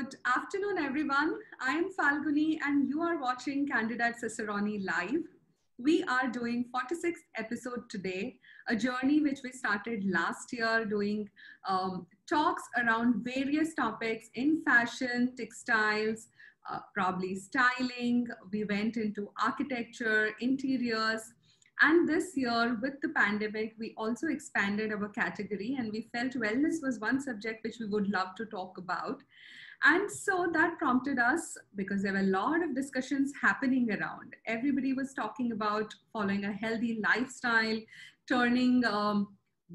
Good afternoon, everyone. I am Falguni, and you are watching Candidate Cicerone live. We are doing 46th episode today, a journey which we started last year doing um, talks around various topics in fashion, textiles, uh, probably styling. We went into architecture, interiors, and this year, with the pandemic, we also expanded our category and we felt wellness was one subject which we would love to talk about. And so that prompted us because there were a lot of discussions happening around. Everybody was talking about following a healthy lifestyle, turning um,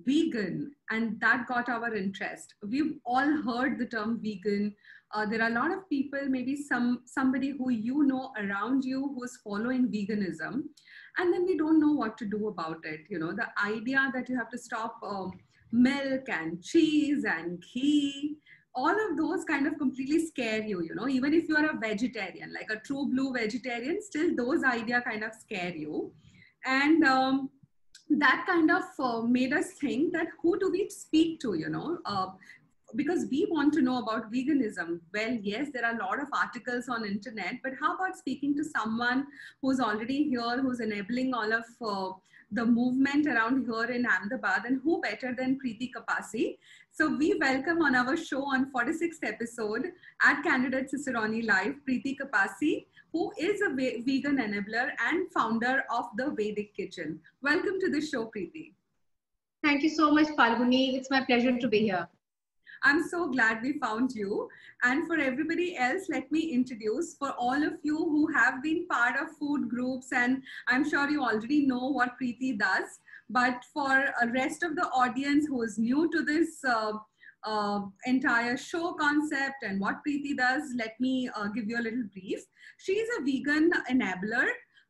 vegan, and that got our interest. We've all heard the term vegan. Uh, there are a lot of people, maybe some somebody who you know around you who's following veganism, and then we don't know what to do about it. You know, the idea that you have to stop um, milk and cheese and ghee all of those kind of completely scare you you know? Even if you are a vegetarian like a true blue vegetarian still those idea kind of scare you. And um, that kind of uh, made us think that who do we speak to you know? Uh, because we want to know about veganism. Well yes there are a lot of articles on internet but how about speaking to someone who's already here who's enabling all of uh, the movement around here in Ahmedabad and who better than Preeti Kapasi so we welcome on our show on 46th episode at Candidate Cicerone Live, Preeti Kapasi, who is a vegan enabler and founder of the Vedic Kitchen. Welcome to the show, Preeti. Thank you so much, Falguni. It's my pleasure to be here. I'm so glad we found you. And for everybody else, let me introduce for all of you who have been part of food groups, and I'm sure you already know what Preeti does. But for a rest of the audience who is new to this uh, uh, entire show concept and what Preeti does, let me uh, give you a little brief. She's a vegan enabler.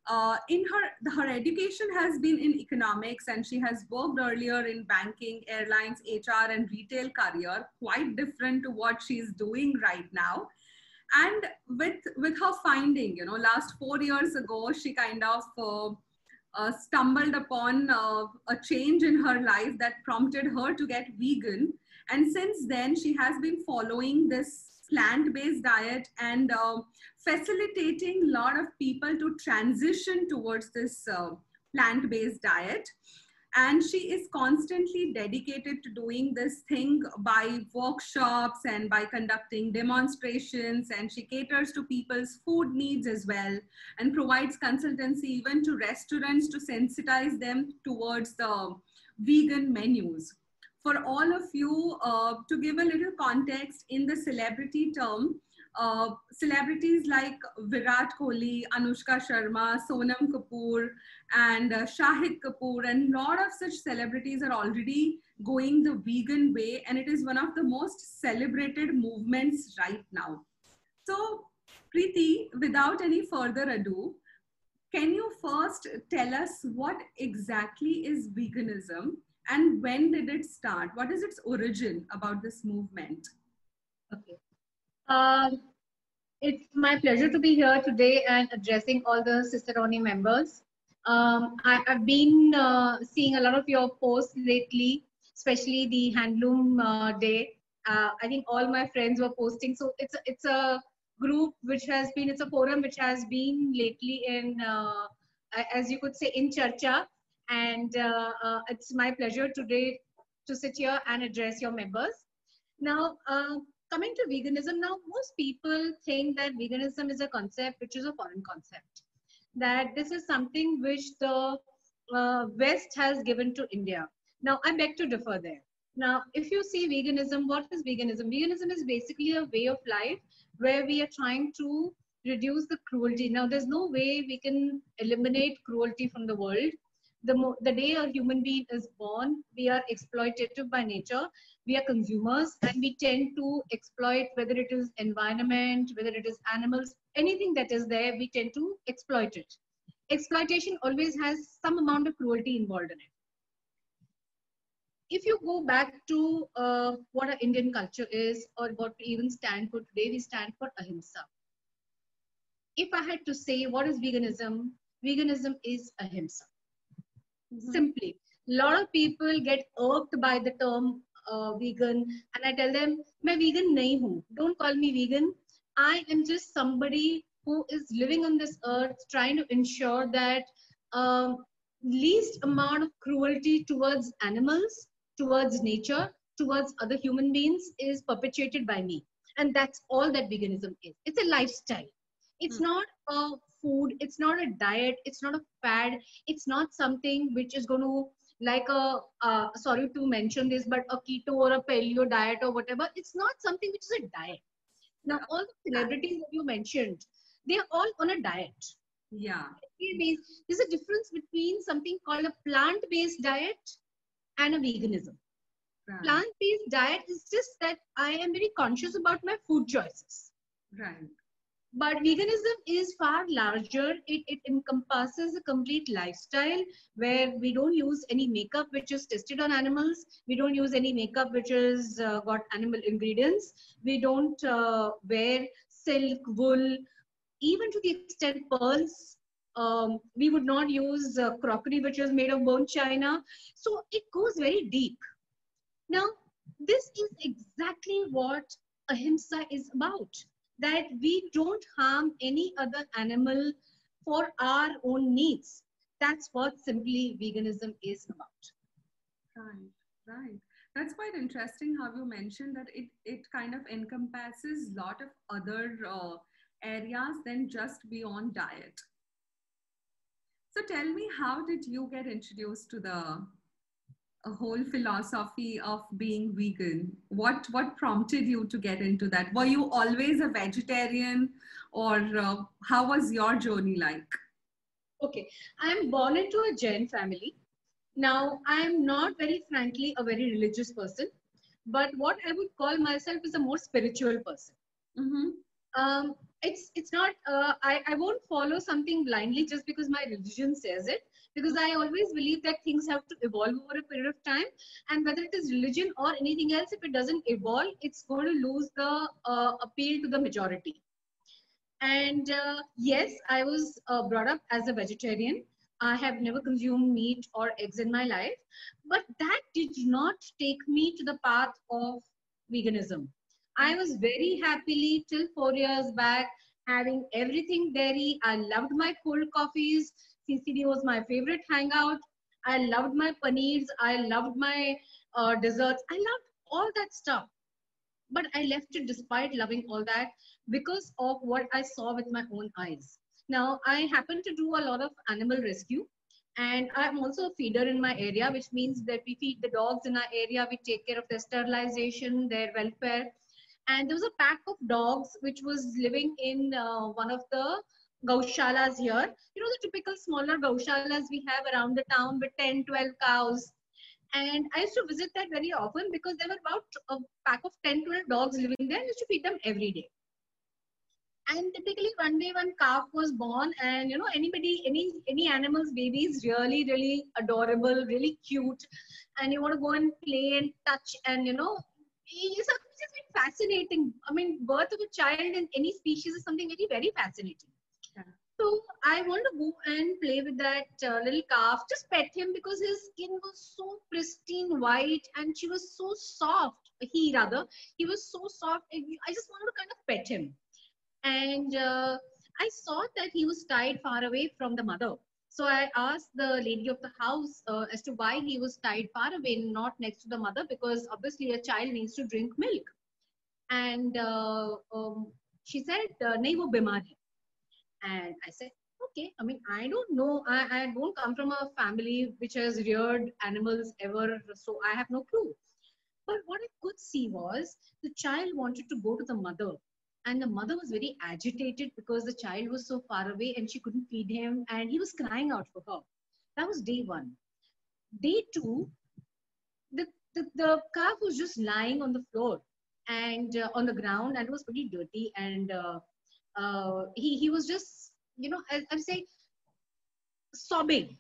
Uh, in her, her education has been in economics and she has worked earlier in banking, airlines, HR and retail career, quite different to what she's doing right now and with with her finding you know last four years ago she kind of uh, stumbled upon uh, a change in her life that prompted her to get vegan. And since then, she has been following this plant based diet and uh, facilitating a lot of people to transition towards this uh, plant based diet and she is constantly dedicated to doing this thing by workshops and by conducting demonstrations. And she caters to people's food needs as well and provides consultancy even to restaurants to sensitize them towards the vegan menus. For all of you uh, to give a little context in the celebrity term uh, celebrities like Virat Kohli, Anushka Sharma, Sonam Kapoor, and uh, Shahid Kapoor, and a lot of such celebrities are already going the vegan way, and it is one of the most celebrated movements right now. So, Preeti, without any further ado, can you first tell us what exactly is veganism and when did it start? What is its origin about this movement? Okay. Um, it's my pleasure to be here today and addressing all the Cicerone members. Um, I, have been uh, seeing a lot of your posts lately, especially the Handloom uh, Day. Uh, I think all my friends were posting. So it's a, it's a group which has been, it's a forum which has been lately in, uh, as you could say, in Charcha. And uh, uh, it's my pleasure today to sit here and address your members. Now, coming to veganism now, most people think that veganism is a concept which is a foreign concept. That this is something which the uh, West has given to India. Now, I beg to differ there. Now, if you see veganism, what is veganism? Veganism is basically a way of life where we are trying to reduce the cruelty. Now, there's no way we can eliminate cruelty from the world the, the day a human being is born, we are exploitative by nature. We are consumers and we tend to exploit whether it is environment, whether it is animals, anything that is there, we tend to exploit it. Exploitation always has some amount of cruelty involved in it. If you go back to uh, what our Indian culture is or what we even stand for today, we stand for ahimsa. If I had to say what is veganism, veganism is ahimsa Mm-hmm. Simply. A lot of people get irked by the term uh, vegan and I tell them, मैं vegan नहीं हूँ. Don't call me vegan. I am just somebody who is living on this earth trying to ensure that um, least amount of cruelty towards animals, towards nature, towards other human beings is perpetuated by me. And that's all that veganism is. It's a lifestyle. It's hmm. not a food. It's not a diet. It's not a fad. It's not something which is going to like a uh, sorry to mention this but a keto or a paleo diet or whatever it's not something which is a diet now all the celebrities that you mentioned they're all on a diet yeah there's a difference between something called a plant-based diet and a veganism right. plant-based diet is just that i am very conscious about my food choices right but veganism is far larger. It, it encompasses a complete lifestyle where we don't use any makeup which is tested on animals. We don't use any makeup which has uh, got animal ingredients. We don't uh, wear silk wool. Even to the extent pearls um, we would not use uh, crockery which is made of bone china. So it goes very deep. Now this is exactly what ahimsa is about that we don't harm any other animal for our own needs. That's what simply veganism is about. Right, right. That's quite interesting how you mentioned that it, it kind of encompasses a lot of other uh, areas than just beyond diet. So tell me, how did you get introduced to the a whole philosophy of being vegan. What what prompted you to get into that? Were you always a vegetarian or uh, how was your journey like? Okay i'm born into a jain family. Now i'm not very frankly a very religious person but what i would call myself is a more spiritual person. Mm-hmm. um, it's it's not uh, I, I won't follow something blindly just because my religion says it because I always believe that things have to evolve over a period of time. And whether it is religion or anything else, if it doesn't evolve, it's going to lose the uh, appeal to the majority. And uh, yes, I was uh, brought up as a vegetarian. I have never consumed meat or eggs in my life, but that did not take me to the path of veganism. I was very happily till four years back having everything dairy. I loved my cold coffees. CCD was my favorite hangout. I loved my paneers. I loved my uh, desserts. I loved all that stuff. But I left it despite loving all that because of what I saw with my own eyes. Now, I happen to do a lot of animal rescue. And I'm also a feeder in my area, which means that we feed the dogs in our area. We take care of their sterilization, their welfare. And there was a pack of dogs which was living in uh, one of the gaushalas here. You know, the typical smaller gaushalas we have around the town with 10, 12 cows. And I used to visit that very often because there were about a pack of 10, 12 dogs living there. I used to feed them every day. And typically one day one calf was born and you know, anybody, any, any animal's baby is really, really adorable, really cute. And you want to go and play and touch and you know, it's just fascinating. I mean, birth of a child in any species is something very, very fascinating. So I want to go and play with that uh, little calf, just pet him because his skin was so pristine white and she was so soft. He rather, he was so soft. I just wanted to kind of pet him. And uh, I saw that he was tied far away from the mother. So I asked the lady of the house uh, as to why he was tied far away, not next to the mother, because obviously a child needs to drink milk. And uh, um, she said, "नहीं वो बीमार है." and I said, okay, I mean, I don't know. I, I don't come from a family which has reared animals ever, so I have no clue. But what I could see was the child wanted to go to the mother. And the mother was very agitated because the child was so far away and she couldn't feed him and he was crying out for her. That was day one. Day two, the, the, the calf was just lying on the floor and uh, on the ground and it was pretty dirty and uh, uh, he he was just you know I, I'm saying sobbing,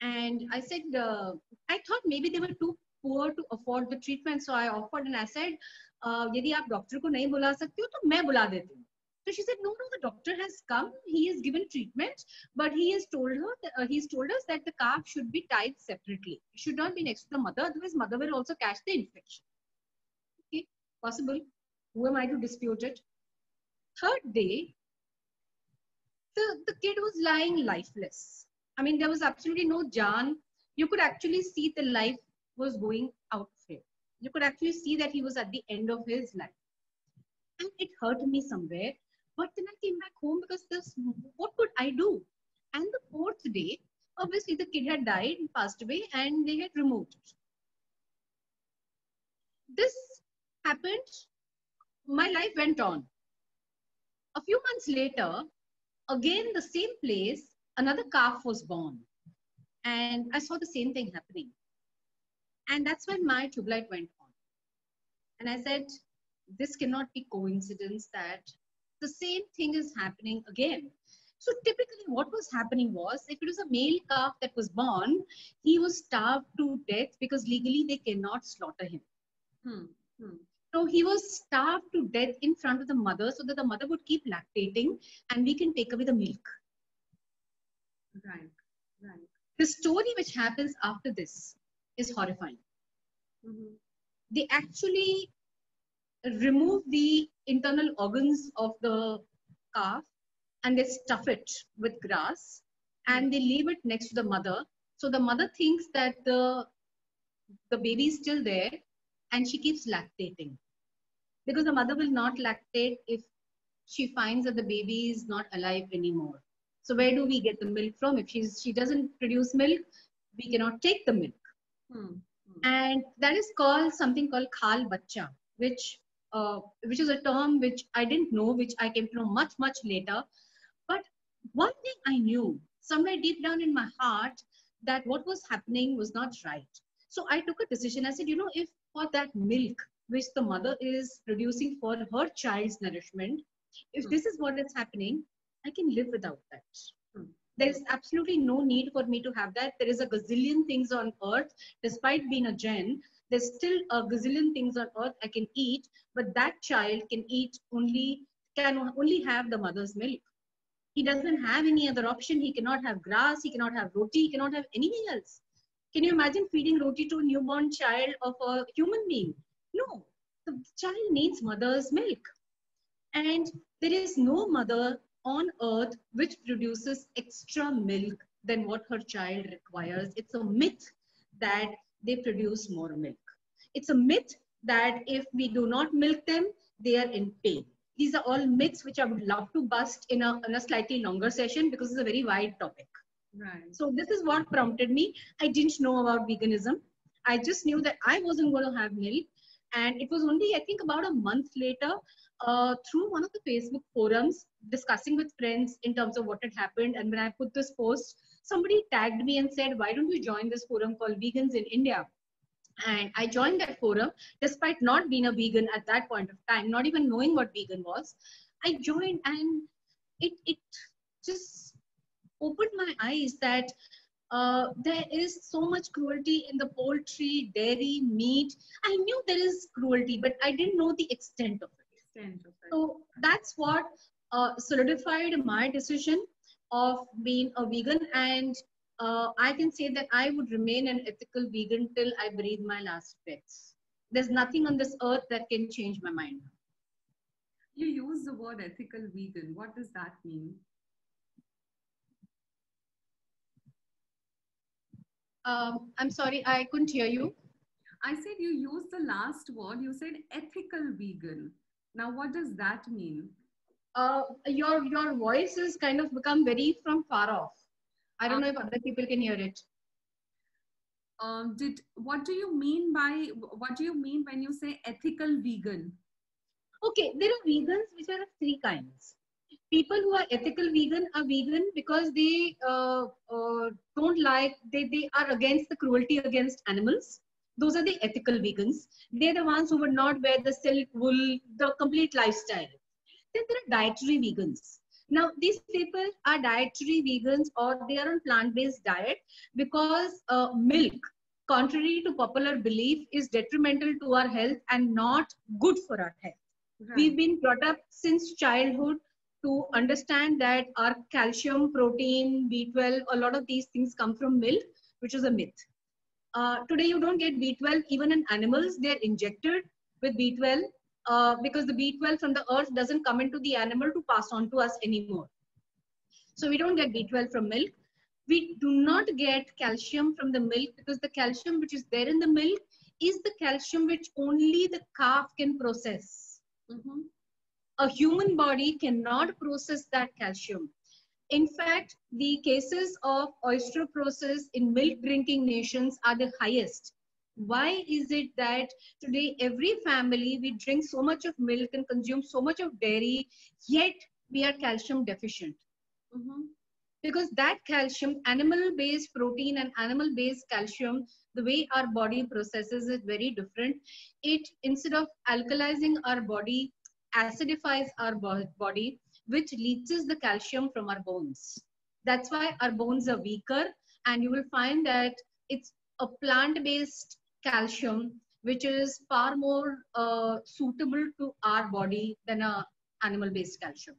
and I said uh, I thought maybe they were too poor to afford the treatment, so I offered and I said uh, यदि आप doctor को नहीं बुला सकते हो तो मैं बुला देती हूँ So she said, no, no, the doctor has come. He has given treatment, but he has told her, that, uh, he's told us that the calf should be tied separately. It should not be next to the mother, otherwise mother will also catch the infection. Okay, possible. Who am I to dispute it? Third day, the, the kid was lying lifeless. I mean, there was absolutely no Jan. You could actually see the life was going out of him. You could actually see that he was at the end of his life. And it hurt me somewhere but then I came back home because this, what could I do? And the fourth day, obviously the kid had died passed away and they had removed it. This happened, my life went on. A few months later, again the same place, another calf was born. And I saw the same thing happening. And that's when my tube light went on. And I said, this cannot be coincidence that the same thing is happening again. So typically what was happening was if it was a male calf that was born, he was starved to death because legally they cannot slaughter him. Hmm. Hmm. So he was starved to death in front of the mother so that the mother would keep lactating and we can take away the milk. Right, right. The story which happens after this is horrifying. Mm-hmm. They actually remove the internal organs of the calf and they stuff it with grass and they leave it next to the mother. So the mother thinks that the, the baby is still there and she keeps lactating. Because the mother will not lactate if she finds that the baby is not alive anymore. So where do we get the milk from? If she's, she doesn't produce milk, we cannot take the milk. Hmm. Hmm. And that is called something called khal bacha, which uh, which is a term which I didn't know, which I came to know much, much later. But one thing I knew somewhere deep down in my heart that what was happening was not right. So I took a decision. I said, you know, if for that milk which the mother is producing for her child's nourishment, if this is what is happening, I can live without that. Hmm. There's absolutely no need for me to have that. There is a gazillion things on earth, despite being a Jain, there's still a gazillion things on earth I can eat, but that child can eat only, can only have the mother's milk. He doesn't have any other option. He cannot have grass, he cannot have roti, he cannot have anything else. Can you imagine feeding roti to a newborn child of a human being? No, the child needs mother's milk. And there is no mother on earth which produces extra milk than what her child requires. It's a myth that they produce more milk. It's a myth that if we do not milk them, they are in pain. These are all myths which I would love to bust in a, in a slightly longer session because it's a very wide topic. Right. So this is what prompted me. I didn't know about veganism. I just knew that I wasn't going to have milk. And it was only, I think, about a month later, uh, through one of the Facebook forums, discussing with friends in terms of what had happened. And when I put this post, somebody tagged me and said, Why don't you join this forum called Vegans in India? And I joined that forum despite not being a vegan at that point of time, not even knowing what vegan was. I joined and it, it just opened my eyes that uh, there is so much cruelty in the poultry, dairy, meat. I knew there is cruelty, but I didn't know the extent of it. Extent of it. So that's what uh, solidified my decision of being a vegan and uh, I can say that I would remain an ethical vegan till I breathe my last breaths. There's nothing on this earth that can change my mind. You use the word ethical vegan. What does that mean? Um, I'm sorry, I couldn't hear you. I said you used the last word. You said ethical vegan. Now, what does that mean? Uh, your your voice has kind of become very from far off. I don't know if other people can hear it. Um, did what do you mean by what do you mean when you say ethical vegan? Okay, there are vegans which are of three kinds. People who are ethical vegan are vegan because they uh, uh, don't like they they are against the cruelty against animals. Those are the ethical vegans. They're the ones who would not wear the silk wool, the complete lifestyle. Then there are dietary vegans now, these people are dietary vegans or they are on plant-based diet because uh, milk, contrary to popular belief, is detrimental to our health and not good for our health. Right. We've been brought up since childhood to understand that our calcium, protein, B12, a lot of these things come from milk, which is a myth. Uh, today, you don't get B12 even in animals. They're injected with B12 uh, because the B12 from the earth doesn't come into the animal to pass on to us anymore. So we don't get B12 from milk. We do not get calcium from the milk because the calcium which is there in the milk is the calcium which only the calf can process. Mm-hmm. A human body cannot process that calcium. In fact, the cases of osteoporosis in milk drinking nations are the highest. Why is it that today every family we drink so much of milk and consume so much of dairy, yet we are calcium deficient? Mm-hmm. Because that calcium, animal based protein and animal based calcium, the way our body processes it very different. It instead of alkalizing our body, acidifies our body, which leaches the calcium from our bones. That's why our bones are weaker, and you will find that it's a plant based calcium which is far more uh, suitable to our body than a animal based calcium.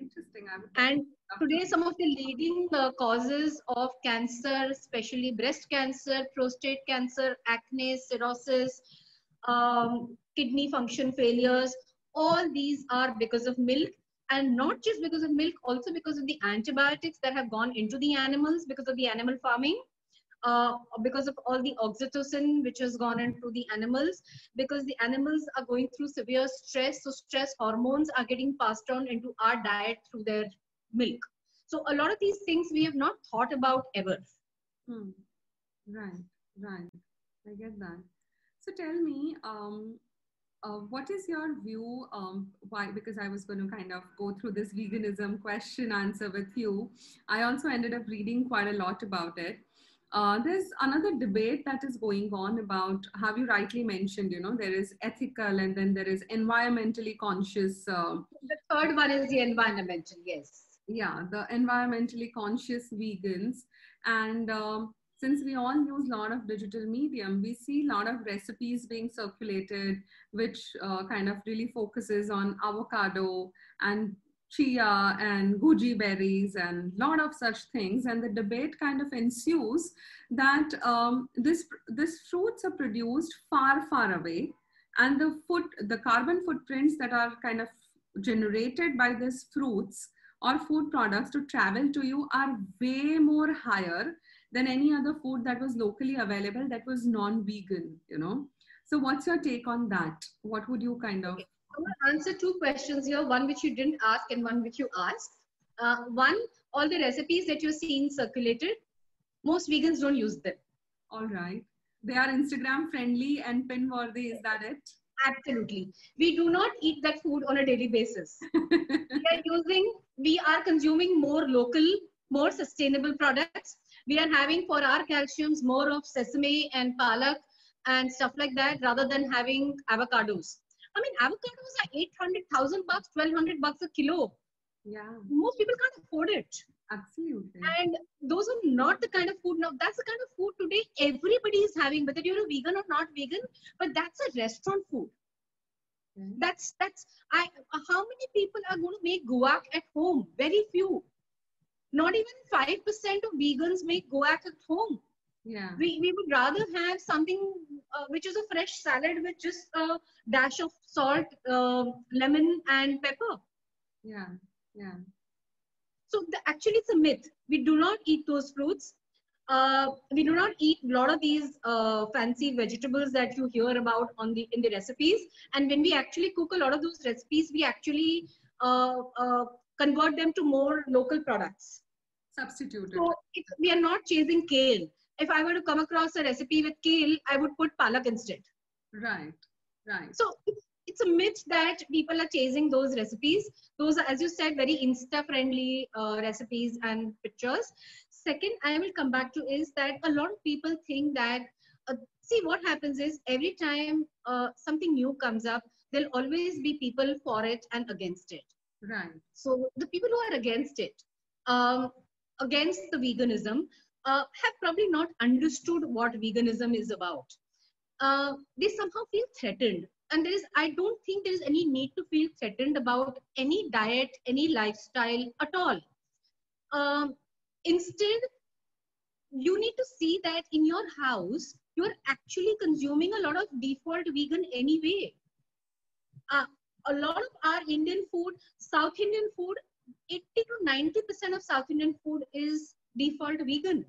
Interesting. And today, some of the leading uh, causes of cancer, especially breast cancer, prostate cancer, acne, cirrhosis, um, kidney function failures, all these are because of milk. And not just because of milk, also because of the antibiotics that have gone into the animals because of the animal farming. Uh, because of all the oxytocin which has gone into the animals because the animals are going through severe stress so stress hormones are getting passed on into our diet through their milk so a lot of these things we have not thought about ever hmm. right right i get that so tell me um, uh, what is your view um, why because i was going to kind of go through this veganism question answer with you i also ended up reading quite a lot about it uh, there's another debate that is going on about have you rightly mentioned, you know, there is ethical and then there is environmentally conscious. Uh, the third one is the environmental, yes. Yeah, the environmentally conscious vegans. And um, since we all use a lot of digital medium, we see a lot of recipes being circulated, which uh, kind of really focuses on avocado and chia and goji berries and a lot of such things. And the debate kind of ensues that um, this this fruits are produced far far away. And the foot the carbon footprints that are kind of generated by these fruits or food products to travel to you are way more higher than any other food that was locally available that was non-vegan you know so what's your take on that what would you kind of I want to answer two questions here, one which you didn't ask and one which you asked. Uh, one, all the recipes that you're seeing circulated, most vegans don't use them. All right. They are Instagram friendly and pin worthy. Is that it? Absolutely. We do not eat that food on a daily basis. we are using, we are consuming more local, more sustainable products. We are having for our calciums more of sesame and palak and stuff like that rather than having avocados. I mean, avocados are 800,000 bucks, 1200 bucks a kilo. Yeah. Most people can't afford it. Absolutely. And those are not the kind of food now. That's the kind of food today everybody is having, whether you're a vegan or not vegan, but that's a restaurant food. That's that's I how many people are going to make guac at home? Very few. Not even five percent of vegans make guac at home. Yeah. We, we would rather have something uh, which is a fresh salad with just a dash of salt, uh, lemon, and pepper. Yeah, yeah. So the, actually, it's a myth. We do not eat those fruits. Uh, we do not eat a lot of these uh, fancy vegetables that you hear about on the in the recipes. And when we actually cook a lot of those recipes, we actually uh, uh, convert them to more local products. Substituted. So we are not chasing kale if I were to come across a recipe with kale, I would put palak instead. Right, right. So it's, it's a myth that people are chasing those recipes. Those are, as you said, very Insta-friendly uh, recipes and pictures. Second, I will come back to is that a lot of people think that, uh, see what happens is every time uh, something new comes up, there'll always be people for it and against it. Right. So the people who are against it, um, against the veganism, uh, have probably not understood what veganism is about. Uh, they somehow feel threatened. and there is i don't think there is any need to feel threatened about any diet any lifestyle at all um, instead you need to see that in your house you're actually consuming a lot of default vegan anyway uh, a lot of our indian food south indian food 80 to 90 percent of south indian food is default vegan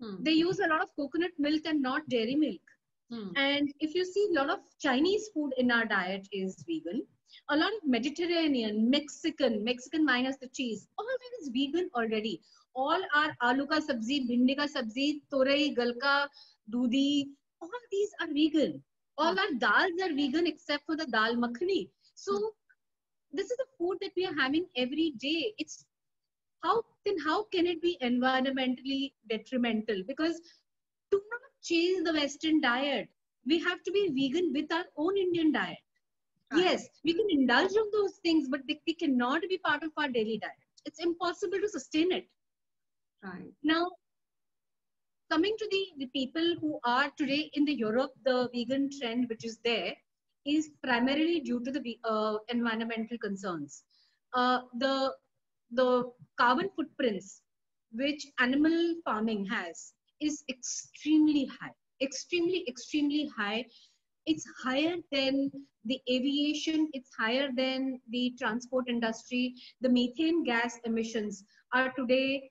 hmm. they use a lot of coconut milk and not dairy milk Hmm. And if you see, a lot of Chinese food in our diet is vegan. A lot of Mediterranean, Mexican, Mexican minus the cheese, all that is vegan already. All our aloo ka sabzi, bhindi ka sabzi, torai, galka, dudi, all these are vegan. All hmm. our dals are vegan except for the dal makhani. So hmm. This is the food that we are having every day. It's how then how can it be environmentally detrimental? Because do not change the Western diet. We have to be vegan with our own Indian diet. Yes, we can indulge on those things, but they, they cannot be part of our daily diet. It's impossible to sustain it. Right. Now, coming to the, the people who are today in the Europe, the vegan trend which is there is primarily due to the uh, environmental concerns. Uh, the the carbon footprints which animal farming has is extremely high, extremely, extremely high. It's higher than the aviation, it's higher than the transport industry. The methane gas emissions are today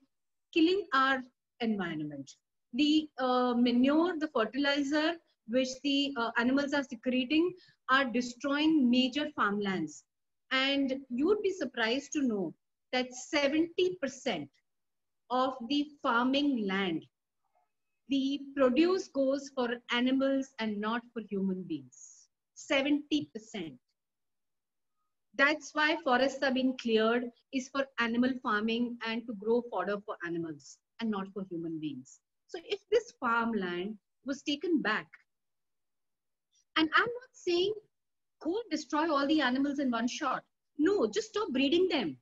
killing our environment. The uh, manure, the fertilizer, which the uh, animals are secreting, are destroying major farmlands. And you would be surprised to know that 70% of the farming land the produce goes for animals and not for human beings. 70%. That's why forests are being cleared is for animal farming and to grow fodder for animals and not for human beings. So if this farmland was taken back, and I'm not saying go destroy all the animals in one shot. No, just stop breeding them.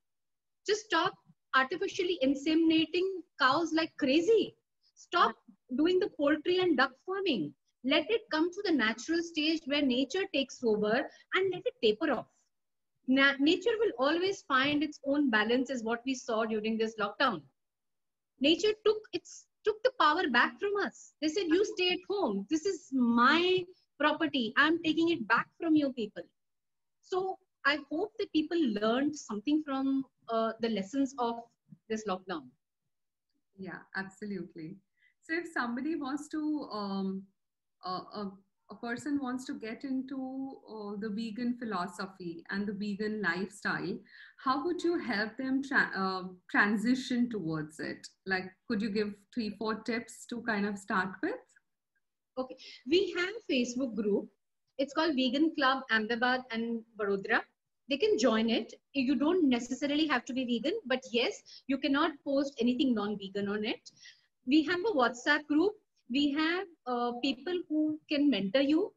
Just stop artificially inseminating cows like crazy. Stop doing the poultry and duck farming. Let it come to the natural stage where nature takes over and let it taper off. Na nature will always find its own balance, is what we saw during this lockdown. Nature took its took the power back from us. They said, "You stay at home. This is my property. I'm taking it back from you people." So I hope that people learned something from uh, the lessons of this lockdown. Yeah, absolutely. So if somebody wants to, um, uh, a, a, person wants to get into uh, the vegan philosophy and the vegan lifestyle, how would you help them tra- uh, transition towards it? Like, could you give three, four tips to kind of start with? Okay, we have a Facebook group. It's called Vegan Club Ahmedabad and Vadodara they can join it. You don't necessarily have to be vegan, but yes, you cannot post anything non-vegan on it we have a WhatsApp group. We have uh, people who can mentor you.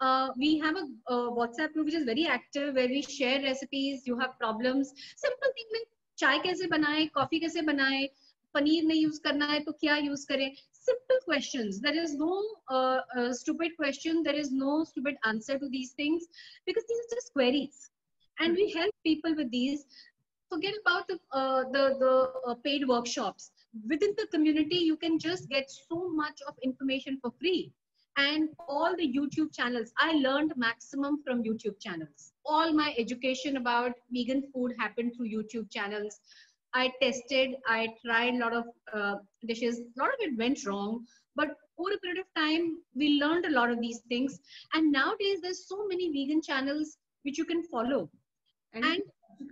Uh, we have a, a, WhatsApp group which is very active where we share recipes. You have problems. Simple thing like chai कैसे बनाए, coffee कैसे बनाए, पनीर नहीं use करना है तो क्या use करें simple questions. There is no uh, uh, stupid question. There is no stupid answer to these things because these are just queries. And we help people with these. Forget about the uh, the, the uh, paid workshops. Within the community, you can just get so much of information for free. And all the YouTube channels, I learned maximum from YouTube channels. All my education about vegan food happened through YouTube channels. I tested, I tried a lot of uh, dishes. A lot of it went wrong, but over a period of time, we learned a lot of these things. And nowadays, there's so many vegan channels which you can follow. And, and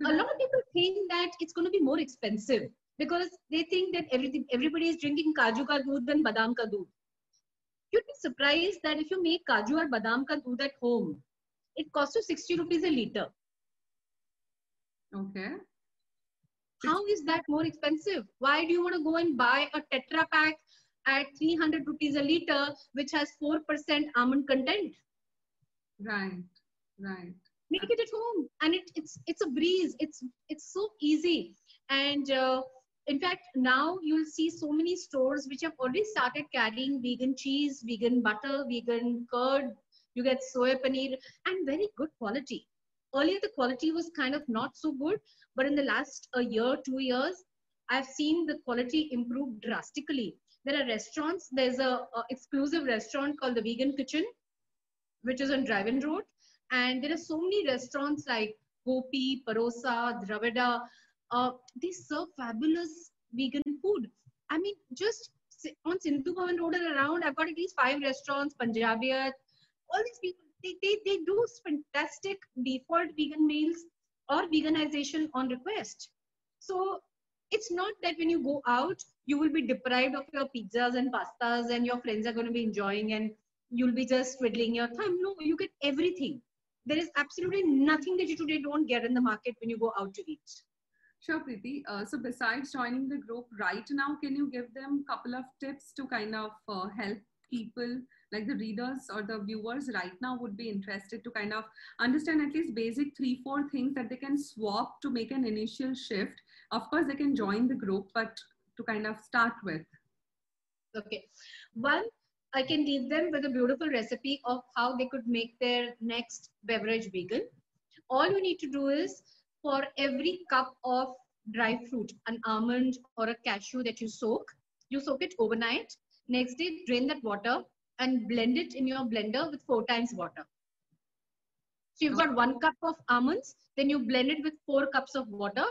a lot of people think that it's going to be more expensive because they think that everything everybody is drinking kaju ka doodh and badam ka doodh. You'd be surprised that if you make kaju or badam ka doodh at home, it costs you 60 rupees a liter. Okay. How is that more expensive? Why do you want to go and buy a Tetra pack at 300 rupees a liter, which has 4% almond content? Right, right. Make it at home, and it, it's it's a breeze. It's it's so easy, and uh, in fact, now you'll see so many stores which have already started carrying vegan cheese, vegan butter, vegan curd, You get soy paneer and very good quality. Earlier, the quality was kind of not so good, but in the last a year, two years, I've seen the quality improve drastically. There are restaurants. There's a, a exclusive restaurant called the Vegan Kitchen, which is on Drive-In Road, and there are so many restaurants like Gopi, Parosa, Dravida. Uh, they serve fabulous vegan food. I mean, just on Sindhu Bhavan Road and around, I've got at least five restaurants, Punjabiyat, all these people, they, they, they do fantastic default vegan meals or veganization on request. So it's not that when you go out, you will be deprived of your pizzas and pastas and your friends are going to be enjoying and you'll be just twiddling your thumb. No, you get everything. There is absolutely nothing that you today don't get in the market when you go out to eat. Sure, Preeti. Uh, so besides joining the group right now, can you give them a couple of tips to kind of uh, help people like the readers or the viewers right now would be interested to kind of understand at least basic three, four things that they can swap to make an initial shift. Of course, they can join the group, but to kind of start with. Okay. One, I can leave them with a beautiful recipe of how they could make their next beverage vegan. All you need to do is for every cup of dry fruit, an almond or a cashew that you soak, you soak it overnight. Next day, drain that water and blend it in your blender with four times water. So you've got one cup of almonds, then you blend it with four cups of water.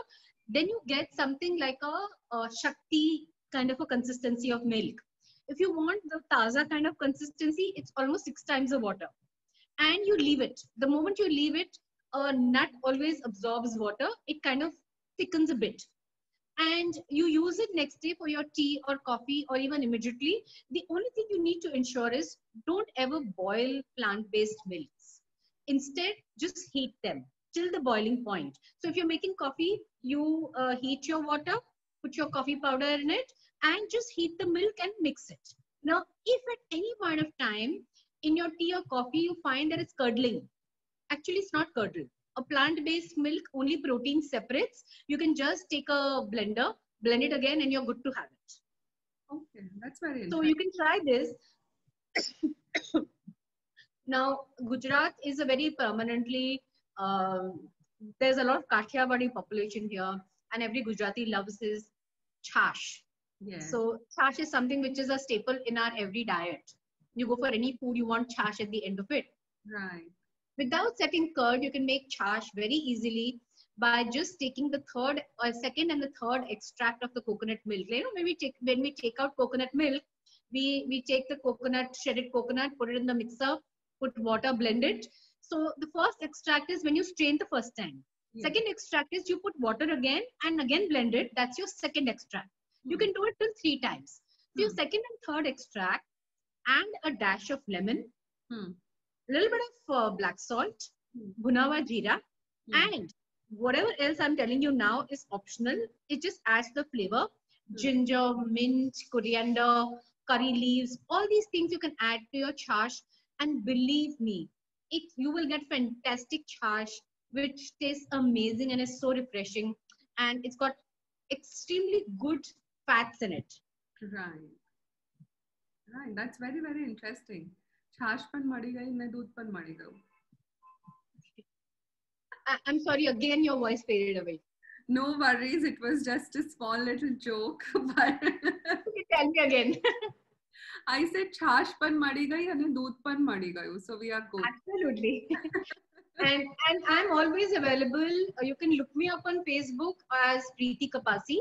Then you get something like a, a Shakti kind of a consistency of milk. If you want the taza kind of consistency, it's almost six times the water. And you leave it. The moment you leave it, a nut always absorbs water, it kind of thickens a bit. And you use it next day for your tea or coffee or even immediately. The only thing you need to ensure is don't ever boil plant based milks. Instead, just heat them till the boiling point. So if you're making coffee, you uh, heat your water, put your coffee powder in it, and just heat the milk and mix it. Now, if at any point of time in your tea or coffee you find that it's curdling, actually it's not curdled. A plant-based milk, only protein separates. You can just take a blender, blend it again, and you're good to have it. Okay, that's very So you can try this. now, Gujarat is a very permanently, um, there's a lot of Kathiawadi population here, and every Gujarati loves his chash. So chash is something which is a staple in our every diet. You go for any food, you want chash at the end of it. Right. Without setting curd, you can make chash very easily by just taking the third or second and the third extract of the coconut milk. You know, when we take when we take out coconut milk, we we take the coconut shredded coconut, put it in the mixer, put water, blend it. So the first extract is when you strain the first time. Yes. Second extract is you put water again and again blend it. That's your second extract. You hmm. can do it till three times. So your Hmm. second and third extract and a dash of lemon, hmm. Hmm. little bit of uh, black salt, Hmm. bhunawa jeera, Hmm. and whatever else I'm telling you now is optional. It just adds the flavor. Hmm. Ginger, mint, coriander, curry leaves, all these things you can add to your chash. And believe me, it you will get fantastic chash, which tastes amazing and is so refreshing. And it's got extremely good fats in it. Right. Right. That's very, very interesting. छाछ पण मड़ी गई मैं दूध पण मड़ी गई I'm sorry again your voice faded away no worries it was just a small little joke but tell me again I said chash pan madi gai and doodh pan madi gai so we are good absolutely and and I'm always available you can look me up on Facebook as Preeti Kapasi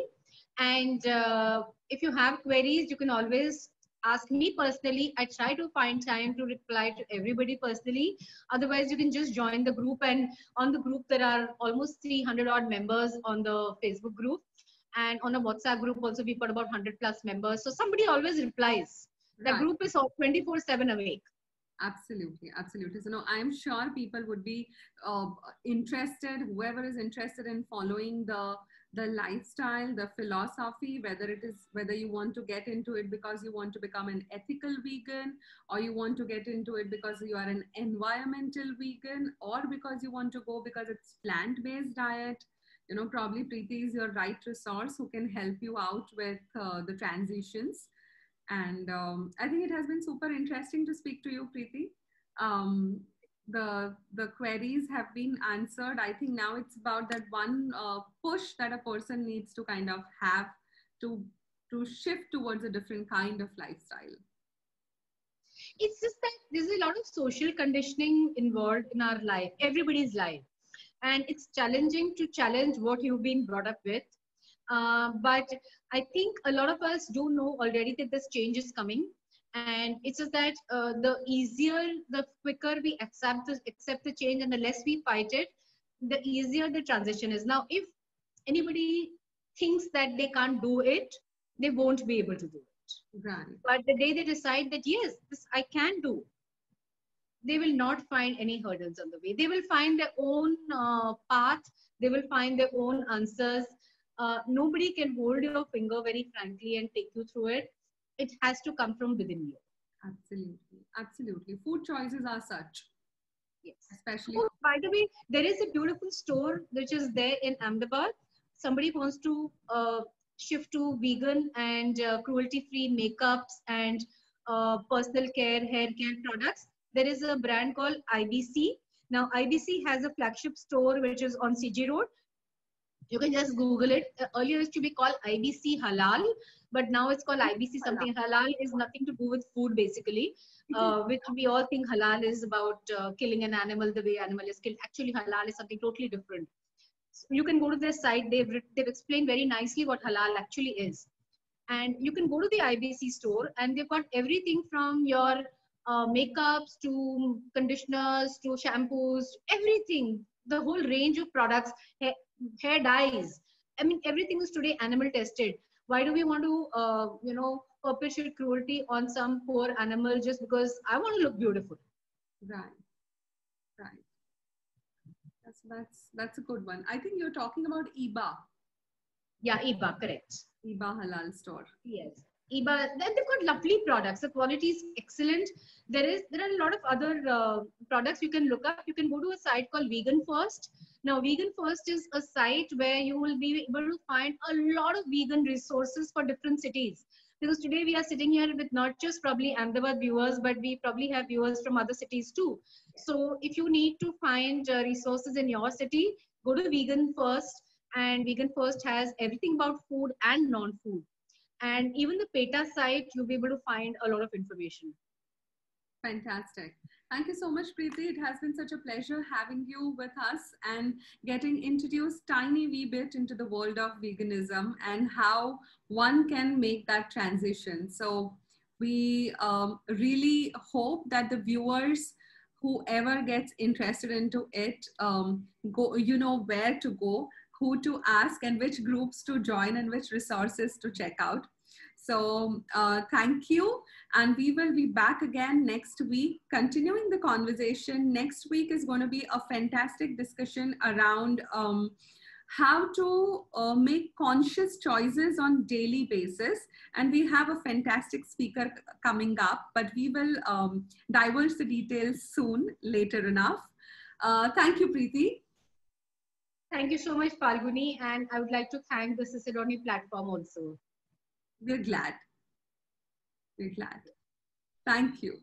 and uh, if you have queries you can always ask me personally. I try to find time to reply to everybody personally. Otherwise, you can just join the group. And on the group, there are almost 300 odd members on the Facebook group. And on a WhatsApp group, also, we've got about 100 plus members. So somebody always replies. The Right. group is 24 7 awake. Absolutely, absolutely. So, no, I'm sure people would be uh, interested. Whoever is interested in following the the lifestyle, the philosophy, whether it is whether you want to get into it because you want to become an ethical vegan, or you want to get into it because you are an environmental vegan, or because you want to go because it's plant-based diet. You know, probably Preeti is your right resource who can help you out with uh, the transitions. And um, I think it has been super interesting to speak to you, Preeti. um, the the queries have been answered. I think now it's about that one uh, push that a person needs to kind of have to to shift towards a different kind of lifestyle. It's just that there's a lot of social conditioning involved in our life, everybody's life, and it's challenging to challenge what you've been brought up with. Uh, but I think a lot of us do know already that this change is coming. And it's just that uh, the easier the quicker we accept the, accept the change and the less we fight it the easier the transition is. Now if anybody thinks that they can't do it they won't be able to do it. Right. But the day they decide that yes this i can do they will not find any hurdles on the way. They will find their own uh, path. They will find their own answers uh, nobody can hold your finger very frankly and take you through it it has to come from within you. Absolutely. Absolutely. Food choices are such. Yes. Especially. Oh, by the way, there is a beautiful store which is there in Ahmedabad. Somebody wants to uh, shift to vegan and uh, cruelty free makeups and uh, personal care, hair care products. There is a brand called IBC. Now, IBC has a flagship store which is on CG Road. You can just Google it. Uh, earlier, it used to be called IBC Halal but now it's called IBC something. Halal is nothing to do with food basically, uh, which we all think halal is about uh, killing an animal the way animal is killed. Actually, halal is something totally different. So you can go to their site. They've they've explained very nicely what halal actually is, and you can go to the IBC store and they've got everything from your uh, makeups to conditioners to shampoos, everything, the whole range of products, hair, dyes. I mean, everything is today animal tested. Why do we want to uh, you know perpetuate cruelty on some poor animal just because i want to look beautiful? Right. Right. That's that's that's a good one. I think you're talking about iba yeah iba correct. Iba halal store. Yes. Iba they've got lovely products. The quality is excellent. There is there are a lot of other uh, products you can look up. You can go to a site called vegan first now, Vegan First is a site where you will be able to find a lot of vegan resources for different cities. Because today we are sitting here with not just probably Ahmedabad viewers, but we probably have viewers from other cities too. So if you need to find uh, resources in your city, go to Vegan First. And Vegan First has everything about food and non-food. And even the PETA site, you'll be able to find a lot of information. Fantastic. Thank you so much, Preeti. It has been such a pleasure having you with us and getting introduced tiny wee bit into the world of veganism and how one can make that transition. So we um, really hope that the viewers, whoever gets interested into it, um, go, you know where to go, who to ask, and which groups to join, and which resources to check out. So uh, thank you. And we will be back again next week, continuing the conversation. Next week is going to be a fantastic discussion around um, how to uh, make conscious choices on daily basis. And we have a fantastic speaker coming up, but we will um, divulge the details soon, later enough. Uh, thank you, Preeti. Thank you so much, Palguni. And I would like to thank the Cicerone platform also. We're glad. We're glad. Thank you.